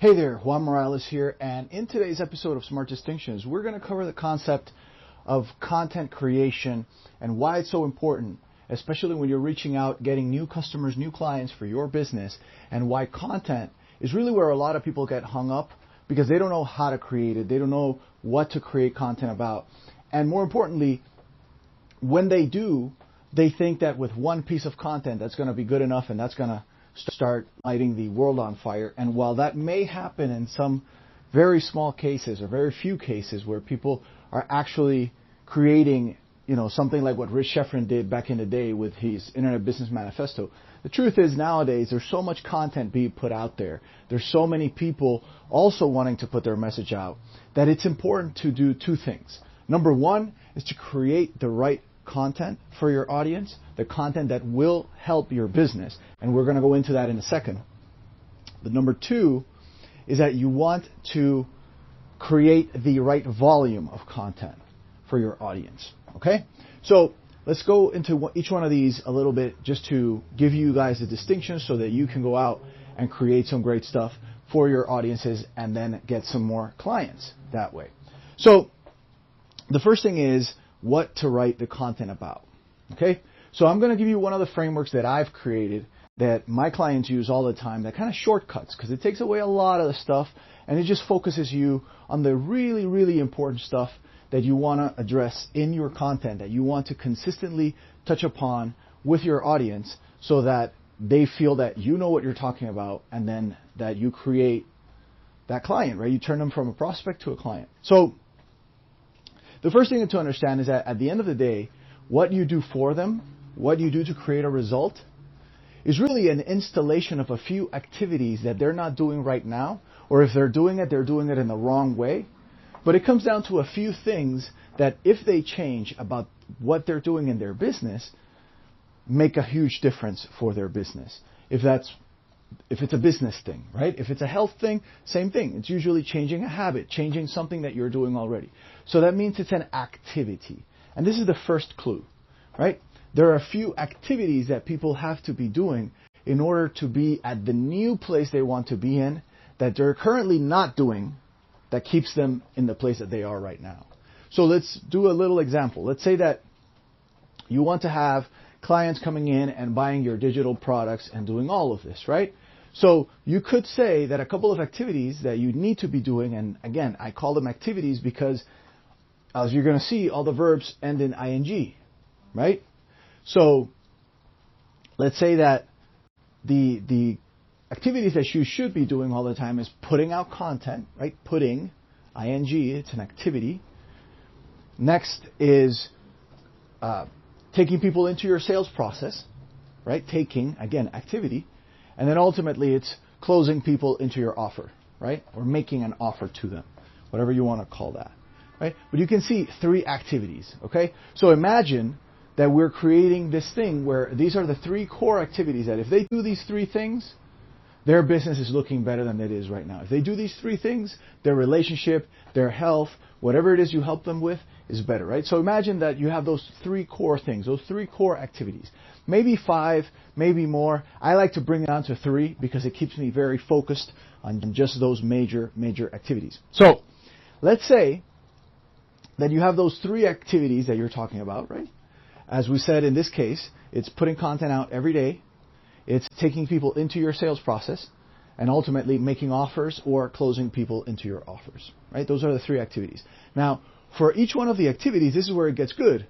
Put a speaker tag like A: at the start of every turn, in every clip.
A: Hey there, Juan Morales here, and in today's episode of Smart Distinctions, we're going to cover the concept of content creation and why it's so important, especially when you're reaching out, getting new customers, new clients for your business, and why content is really where a lot of people get hung up because they don't know how to create it, they don't know what to create content about. And more importantly, when they do, they think that with one piece of content that's going to be good enough and that's going to start lighting the world on fire. And while that may happen in some very small cases or very few cases where people are actually creating, you know, something like what Rich Schefren did back in the day with his Internet Business Manifesto. The truth is nowadays there's so much content being put out there. There's so many people also wanting to put their message out that it's important to do two things. Number one is to create the right content for your audience, the content that will help your business. And we're going to go into that in a second. The number two is that you want to create the right volume of content for your audience. Okay? So let's go into each one of these a little bit just to give you guys the distinction so that you can go out and create some great stuff for your audiences and then get some more clients that way. So the first thing is what to write the content about. Okay? So I'm going to give you one of the frameworks that I've created that my clients use all the time that kind of shortcuts because it takes away a lot of the stuff and it just focuses you on the really, really important stuff that you want to address in your content that you want to consistently touch upon with your audience so that they feel that you know what you're talking about and then that you create that client, right? You turn them from a prospect to a client. So the first thing to understand is that at the end of the day, what you do for them, what you do to create a result, is really an installation of a few activities that they're not doing right now, or if they're doing it, they're doing it in the wrong way. But it comes down to a few things that if they change about what they're doing in their business, make a huge difference for their business. If that's if it's a business thing, right? If it's a health thing, same thing. It's usually changing a habit, changing something that you're doing already. So that means it's an activity. And this is the first clue, right? There are a few activities that people have to be doing in order to be at the new place they want to be in that they're currently not doing that keeps them in the place that they are right now. So let's do a little example. Let's say that you want to have clients coming in and buying your digital products and doing all of this, right? So you could say that a couple of activities that you need to be doing, and again, I call them activities because as you're going to see, all the verbs end in ing, right? So let's say that the the activities that you should be doing all the time is putting out content, right? Putting, ing, it's an activity. Next is uh, taking people into your sales process, right? Taking, again, activity. And then ultimately it's closing people into your offer, right? Or making an offer to them, whatever you want to call that, right? But you can see three activities, okay? So imagine that we're creating this thing where these are the three core activities that if they do these three things, their business is looking better than it is right now. If they do these three things, their relationship, their health, whatever it is you help them with is better, right? So imagine that you have those three core things, those three core activities. Maybe five, maybe more. I like to bring it down to three because it keeps me very focused on just those major, major activities. So, let's say that you have those three activities that you're talking about, right? As we said in this case, it's putting content out every day, it's taking people into your sales process and ultimately making offers or closing people into your offers. Right? Those are the three activities. Now, for each one of the activities, this is where it gets good.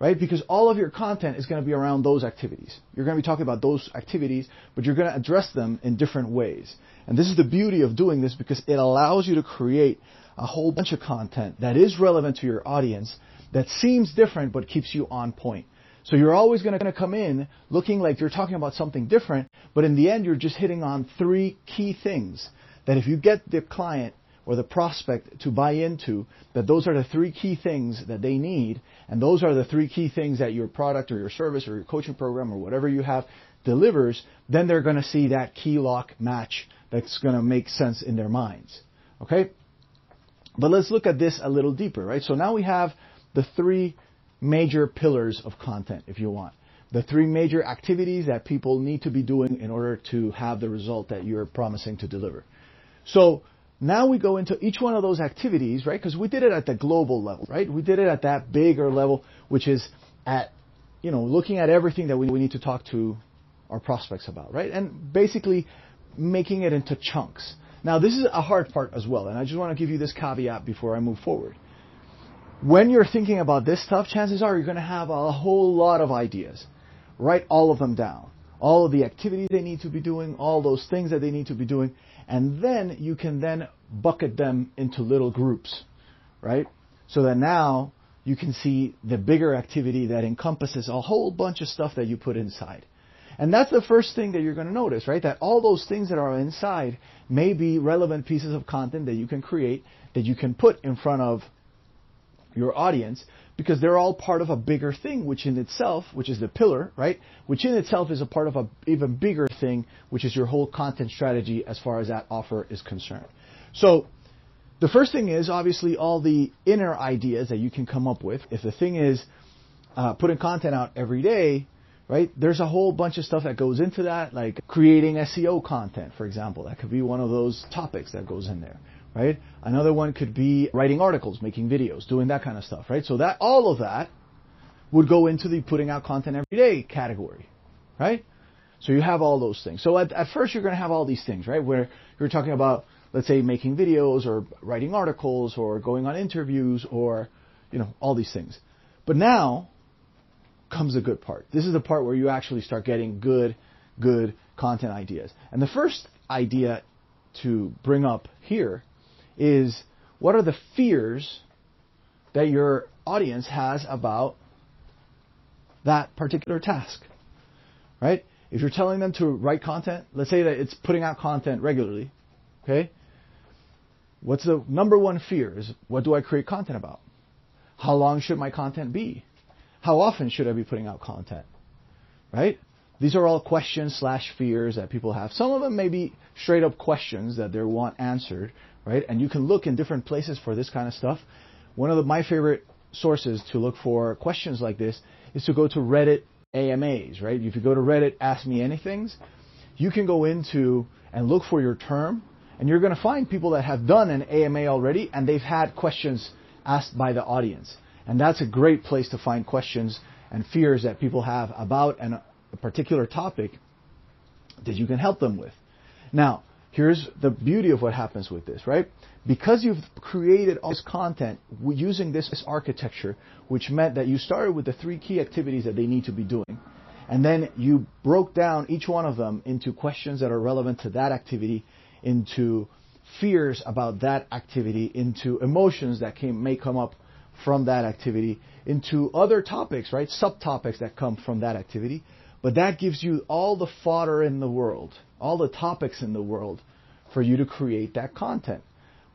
A: Right? Because all of your content is going to be around those activities. You're going to be talking about those activities, but you're going to address them in different ways. And this is the beauty of doing this because it allows you to create a whole bunch of content that is relevant to your audience that seems different but keeps you on point. So you're always going to come in looking like you're talking about something different, but in the end, you're just hitting on three key things that if you get the client or the prospect to buy into, that those are the three key things that they need, and those are the three key things that your product or your service or your coaching program or whatever you have delivers, then they're going to see that key lock match that's going to make sense in their minds. Okay? But let's look at this a little deeper, right? So now we have the three major pillars of content, if you want. The three major activities that people need to be doing in order to have the result that you're promising to deliver. So now we go into each one of those activities, right? Because we did it at the global level, right? We did it at that bigger level, which is at, you know, looking at everything that we, we need to talk to our prospects about, right? And basically making it into chunks. Now, this is a hard part as well, and I just want to give you this caveat before I move forward. When you're thinking about this stuff, chances are you're going to have a whole lot of ideas. Write all of them down. All of the activities they need to be doing, all those things that they need to be doing, and then you can then bucket them into little groups, right? So that now you can see the bigger activity that encompasses a whole bunch of stuff that you put inside. And that's the first thing that you're going to notice, right? That all those things that are inside may be relevant pieces of content that you can create, that you can put in front of your audience, because they're all part of a bigger thing, which in itself, which is the pillar, right? Which in itself is a part of an even bigger thing, which is your whole content strategy as far as that offer is concerned. So, the first thing is obviously all the inner ideas that you can come up with. If the thing is uh, putting content out every day, right? There's a whole bunch of stuff that goes into that, like creating SEO content, for example. That could be one of those topics that goes in there, right? Another one could be writing articles, making videos, doing that kind of stuff, right? So that all of that would go into the putting out content every day category, right? So you have all those things. So at, at first you're going to have all these things, right? Where you're talking about, let's say, making videos or writing articles or going on interviews or, you know, all these things. But now comes the good part. This is the part where you actually start getting good, good content ideas. And the first idea to bring up here is what are the fears that your audience has about that particular task? Right? If you're telling them to write content, let's say that it's putting out content regularly, okay? What's the number one fear is what do I create content about? How long should my content be? How often should I be putting out content? Right? These are all questions slash fears that people have. Some of them may be straight up questions that they want answered, right? And you can look in different places for this kind of stuff. One of the, my favorite sources to look for questions like this is to go to Reddit AMAs, right? If you go to Reddit Ask Me Anythings, you can go into and look for your term, and you're going to find people that have done an AMA already, and they've had questions asked by the audience. And that's a great place to find questions and fears that people have about an, a particular topic that you can help them with. Now, here's the beauty of what happens with this, right? Because you've created all this content using this architecture, which meant that you started with the three key activities that they need to be doing, and then you broke down each one of them into questions that are relevant to that activity, into fears about that activity, into emotions that came, may come up from that activity into other topics, right? Subtopics that come from that activity. But that gives you all the fodder in the world, all the topics in the world for you to create that content.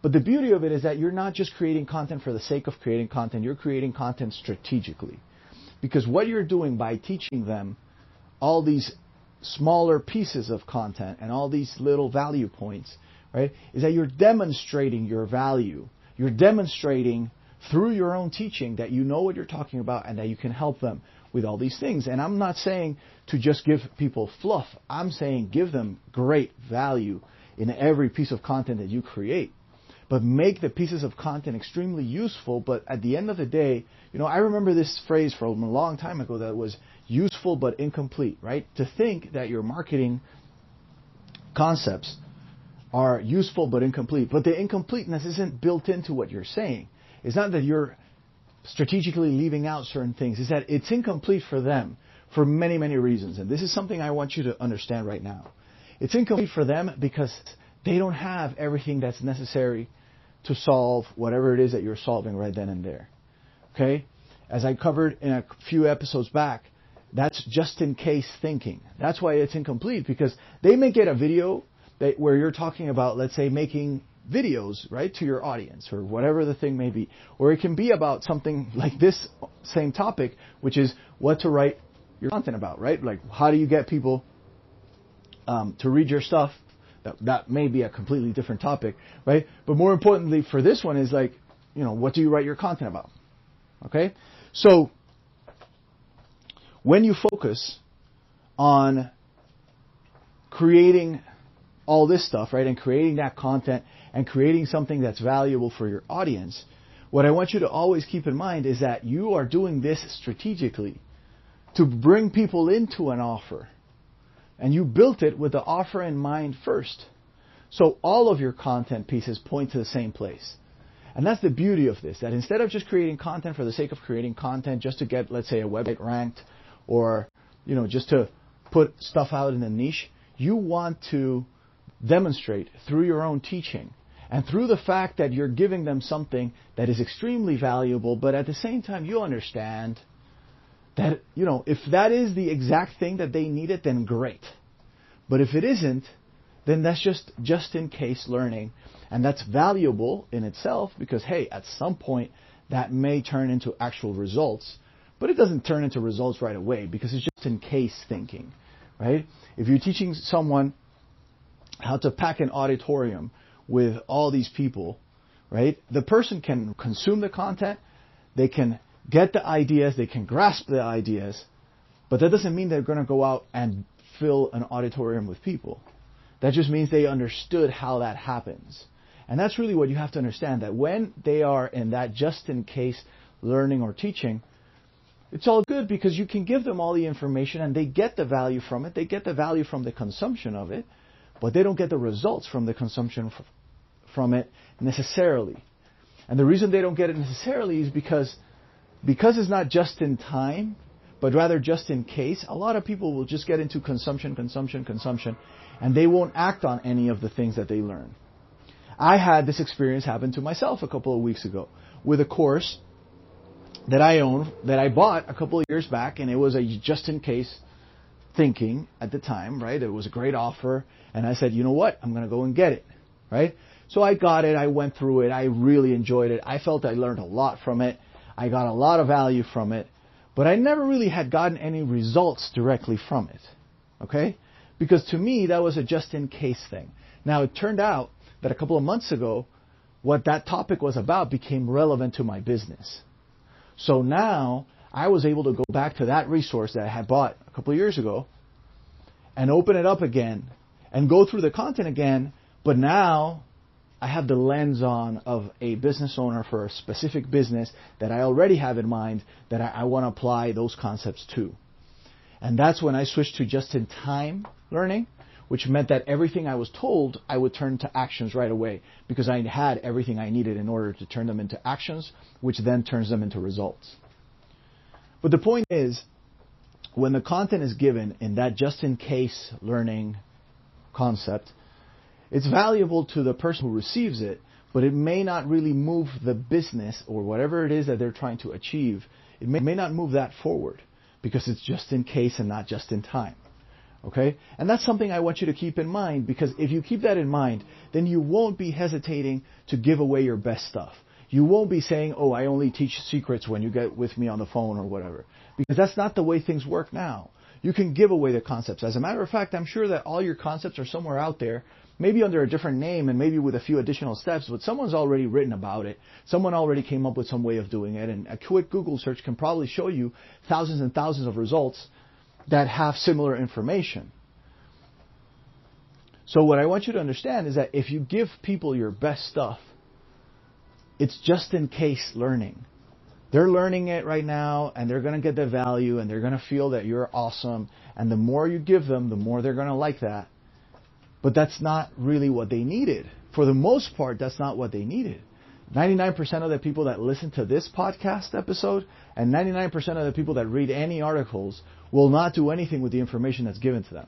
A: But the beauty of it is that you're not just creating content for the sake of creating content, you're creating content strategically. Because what you're doing by teaching them all these smaller pieces of content and all these little value points, right, is that you're demonstrating your value. You're demonstrating through your own teaching that you know what you're talking about and that you can help them with all these things. And I'm not saying to just give people fluff. I'm saying give them great value in every piece of content that you create. But make the pieces of content extremely useful. But at the end of the day, you know, I remember this phrase from a long time ago that was useful but incomplete, right? To think that your marketing concepts are useful but incomplete. But the incompleteness isn't built into what you're saying. It's not that you're strategically leaving out certain things. is that it's incomplete for them for many, many reasons. And this is something I want you to understand right now. It's incomplete for them because they don't have everything that's necessary to solve whatever it is that you're solving right then and there. Okay? As I covered in a few episodes back, that's just in case thinking. That's why it's incomplete because they may get a video that, where you're talking about, let's say, making videos, right, to your audience or whatever the thing may be. Or it can be about something like this same topic, which is what to write your content about, right? Like how do you get people um, to read your stuff? That, that may be a completely different topic, right? But more importantly for this one is like, you know, what do you write your content about? Okay? So, when you focus on creating all this stuff, right, and creating that content and creating something that's valuable for your audience, what I want you to always keep in mind is that you are doing this strategically to bring people into an offer. And you built it with the offer in mind first. So all of your content pieces point to the same place. And that's the beauty of this, that instead of just creating content for the sake of creating content just to get, let's say, a website ranked or, you know, just to put stuff out in a niche, you want to demonstrate through your own teaching and through the fact that you're giving them something that is extremely valuable, but at the same time you understand that, you know, if that is the exact thing that they needed, then great. But if it isn't, then that's just just in case learning. And that's valuable in itself because, hey, at some point that may turn into actual results, but it doesn't turn into results right away because it's just in case thinking, right? If you're teaching someone how to pack an auditorium with all these people, right? The person can consume the content, they can get the ideas, they can grasp the ideas, but that doesn't mean they're going to go out and fill an auditorium with people. That just means they understood how that happens. And that's really what you have to understand that when they are in that just in case learning or teaching, it's all good because you can give them all the information and they get the value from it. They get the value from the consumption of it, but they don't get the results from the consumption from it necessarily. And the reason they don't get it necessarily is because because it's not just in time, but rather just in case, a lot of people will just get into consumption, consumption, consumption, and they won't act on any of the things that they learn. I had this experience happen to myself a couple of weeks ago with a course that I own, that I bought a couple of years back, and it was a just in case thinking at the time, right? It was a great offer, and I said, you know what? I'm going to go and get it, right? So I got it, I went through it, I really enjoyed it. I felt I learned a lot from it. I got a lot of value from it, but I never really had gotten any results directly from it. Okay? Because to me, that was a just in case thing. Now, it turned out that a couple of months ago, what that topic was about became relevant to my business. So now I was able to go back to that resource that I had bought a couple of years ago and open it up again and go through the content again, but now I have the lens on of a business owner for a specific business that I already have in mind that I, I want to apply those concepts to. And that's when I switched to just in time learning, which meant that everything I was told, I would turn to actions right away because I had everything I needed in order to turn them into actions, which then turns them into results. But the point is, when the content is given in that just in case learning concept, it's valuable to the person who receives it, but it may not really move the business or whatever it is that they're trying to achieve. It may, may not move that forward because it's just in case and not just in time. Okay? And that's something I want you to keep in mind because if you keep that in mind, then you won't be hesitating to give away your best stuff. You won't be saying, oh, I only teach secrets when you get with me on the phone or whatever. Because that's not the way things work now. You can give away the concepts. As a matter of fact, I'm sure that all your concepts are somewhere out there maybe under a different name and maybe with a few additional steps, but someone's already written about it. Someone already came up with some way of doing it, and a quick Google search can probably show you thousands and thousands of results that have similar information. So what I want you to understand is that if you give people your best stuff, it's just in case learning. They're learning it right now and they're going to get the value and they're going to feel that you're awesome. And the more you give them, the more they're going to like that. But that's not really what they needed. For the most part, that's not what they needed. 99% of the people that listen to this podcast episode and 99% of the people that read any articles will not do anything with the information that's given to them.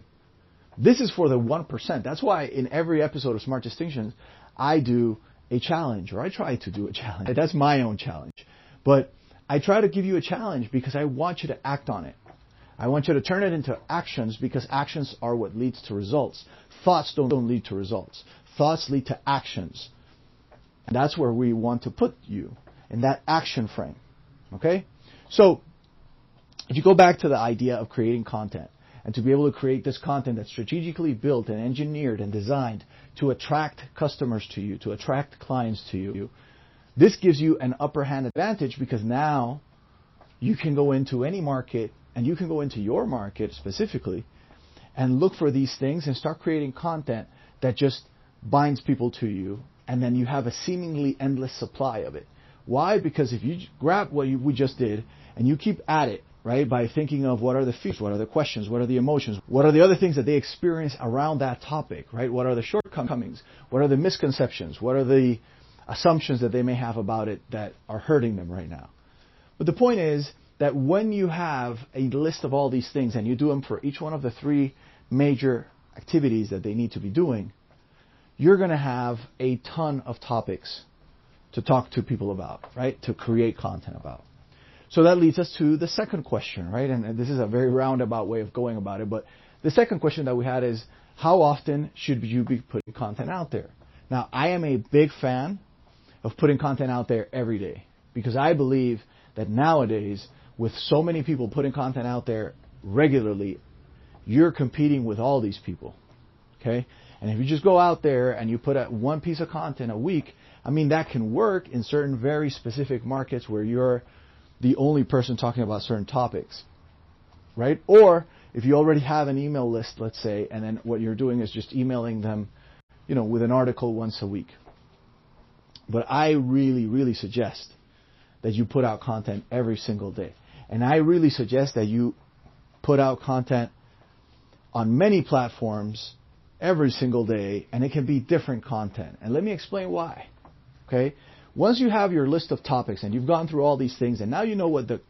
A: This is for the 1%. That's why in every episode of Smart Distinctions, I do a challenge, or I try to do a challenge. That's my own challenge. But I try to give you a challenge because I want you to act on it. I want you to turn it into actions because actions are what leads to results. Thoughts don't, don't lead to results. Thoughts lead to actions. And that's where we want to put you, in that action frame. Okay? So, if you go back to the idea of creating content, and to be able to create this content that's strategically built and engineered and designed to attract customers to you, to attract clients to you, this gives you an upper hand advantage because now you can go into any market and you can go into your market specifically and look for these things and start creating content that just binds people to you, and then you have a seemingly endless supply of it. Why? Because if you grab what you, we just did and you keep at it, right, by thinking of what are the fears, what are the questions, what are the emotions, what are the other things that they experience around that topic, right? What are the shortcomings? What are the misconceptions? What are the assumptions that they may have about it that are hurting them right now? But the point is that when you have a list of all these things and you do them for each one of the three major activities that they need to be doing, you're going to have a ton of topics to talk to people about, right? To create content about. So that leads us to the second question, right? And this is a very roundabout way of going about it, but the second question that we had is how often should you be putting content out there? Now, I am a big fan of putting content out there every day because I believe that nowadays, with so many people putting content out there regularly, you're competing with all these people. Okay? And if you just go out there and you put out one piece of content a week, I mean, that can work in certain very specific markets where you're the only person talking about certain topics, right? Or if you already have an email list, let's say, and then what you're doing is just emailing them, you know, with an article once a week. But I really, really suggest that you put out content every single day. And I really suggest that you put out content on many platforms every single day, and it can be different content. And let me explain why. Okay? Once you have your list of topics and you've gone through all these things and now you know what the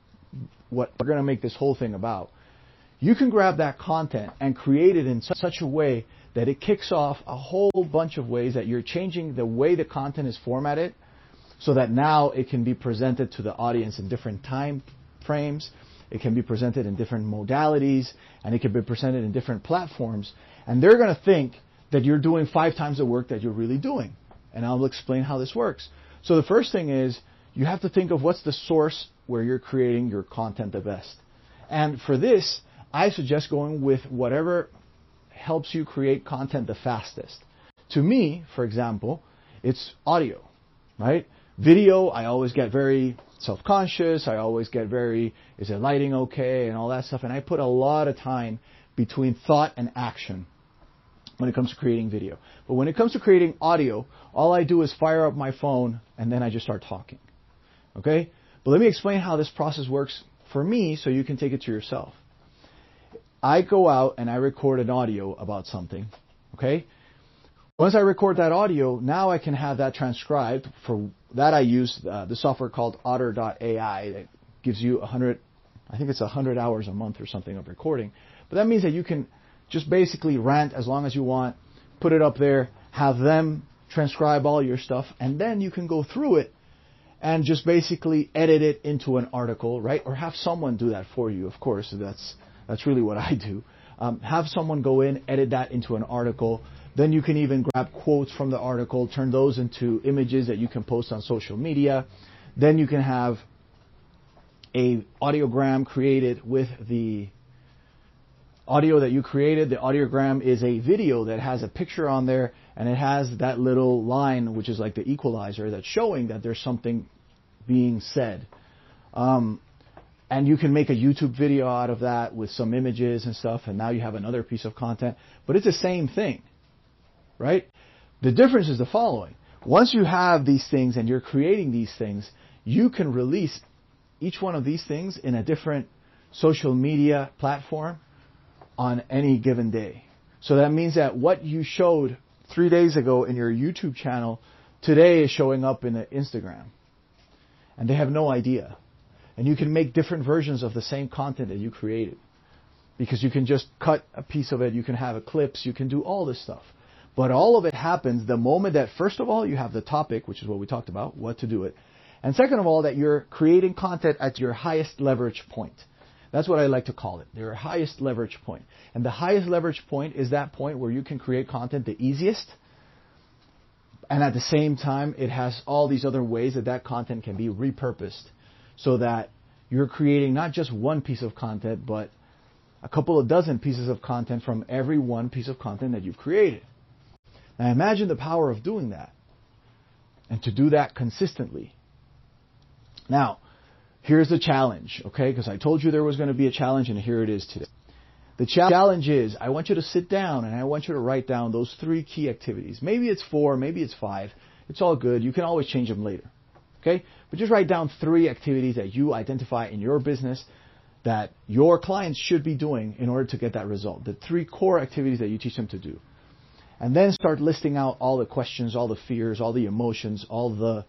A: what we're going to make this whole thing about, you can grab that content and create it in such a way that it kicks off a whole bunch of ways that you're changing the way the content is formatted so that now it can be presented to the audience in different time frames, it can be presented in different modalities, and it can be presented in different platforms. And they're going to think that you're doing five times the work that you're really doing. And I'll explain how this works. So the first thing is you have to think of what's the source where you're creating your content the best. And for this, I suggest going with whatever helps you create content the fastest. To me, for example, it's audio, right? Video, I always get very self-conscious. I always get very, is the lighting okay and all that stuff. And I put a lot of time between thought and action when it comes to creating video. But when it comes to creating audio, all I do is fire up my phone and then I just start talking. Okay? But let me explain how this process works for me so you can take it to yourself. I go out and I record an audio about something. Okay? Once I record that audio, now I can have that transcribed. For that, I use uh, the software called Otter.ai that gives you 100, I think it's 100 hours a month or something of recording. But that means that you can just basically rant as long as you want, put it up there, have them transcribe all your stuff, and then you can go through it and just basically edit it into an article, right? Or have someone do that for you, of course. That's that's really what I do. Um, have someone go in, edit that into an article. Then you can even grab quotes from the article, turn those into images that you can post on social media. Then you can have a audiogram created with the audio that you created. The audiogram is a video that has a picture on there and it has that little line, which is like the equalizer, that's showing that there's something being said. Um, and you can make a YouTube video out of that with some images and stuff, and now you have another piece of content. But it's the same thing, right? The difference is the following. Once you have these things and you're creating these things, you can release each one of these things in a different social media platform on any given day. So that means that what you showed three days ago in your YouTube channel today is showing up in Instagram. And they have no idea. And you can make different versions of the same content that you created. Because you can just cut a piece of it, you can have clips, you can do all this stuff. But all of it happens the moment that, first of all, you have the topic, which is what we talked about, what to do it. And second of all, that you're creating content at your highest leverage point. That's what I like to call it. Their highest leverage point. And the highest leverage point is that point where you can create content the easiest. And at the same time, it has all these other ways that that content can be repurposed so that you're creating not just one piece of content, but a couple of dozen pieces of content from every one piece of content that you've created. Now imagine the power of doing that. And to do that consistently. Now, Here's the challenge, okay? Because I told you there was going to be a challenge, and here it is today. The challenge is I want you to sit down and I want you to write down those three key activities. Maybe it's four, maybe it's five. It's all good. You can always change them later. Okay? But just write down three activities that you identify in your business that your clients should be doing in order to get that result. The three core activities that you teach them to do. And then start listing out all the questions, all the fears, all the emotions, all the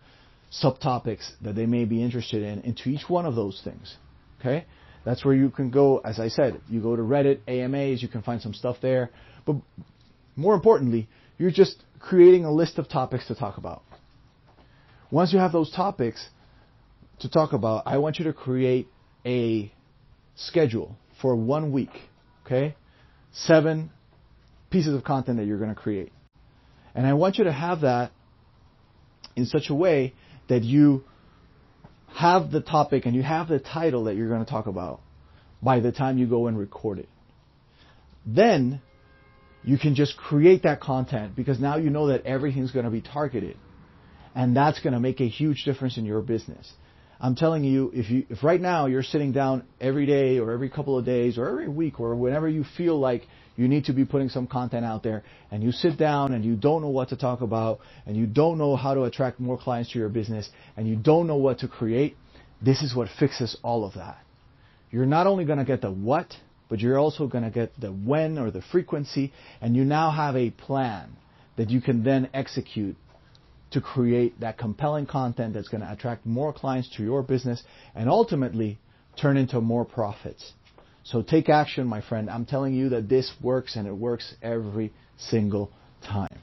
A: subtopics that they may be interested in into each one of those things. Okay? That's where you can go, as I said, you go to Reddit, AMAs, you can find some stuff there. But more importantly, you're just creating a list of topics to talk about. Once you have those topics to talk about, I want you to create a schedule for one week. Okay? Seven pieces of content that you're going to create. And I want you to have that in such a way that you have the topic and you have the title that you're going to talk about by the time you go and record it. Then you can just create that content because now you know that everything's going to be targeted. And that's going to make a huge difference in your business. I'm telling you, if you, if right now you're sitting down every day or every couple of days or every week or whenever you feel like you need to be putting some content out there and you sit down and you don't know what to talk about and you don't know how to attract more clients to your business and you don't know what to create, this is what fixes all of that. You're not only going to get the what, but you're also going to get the when or the frequency and you now have a plan that you can then execute to create that compelling content that's going to attract more clients to your business and ultimately turn into more profits. So take action, my friend. I'm telling you that this works and it works every single time.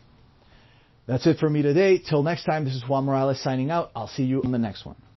A: That's it for me today. Till next time, this is Juan Morales signing out. I'll see you on the next one.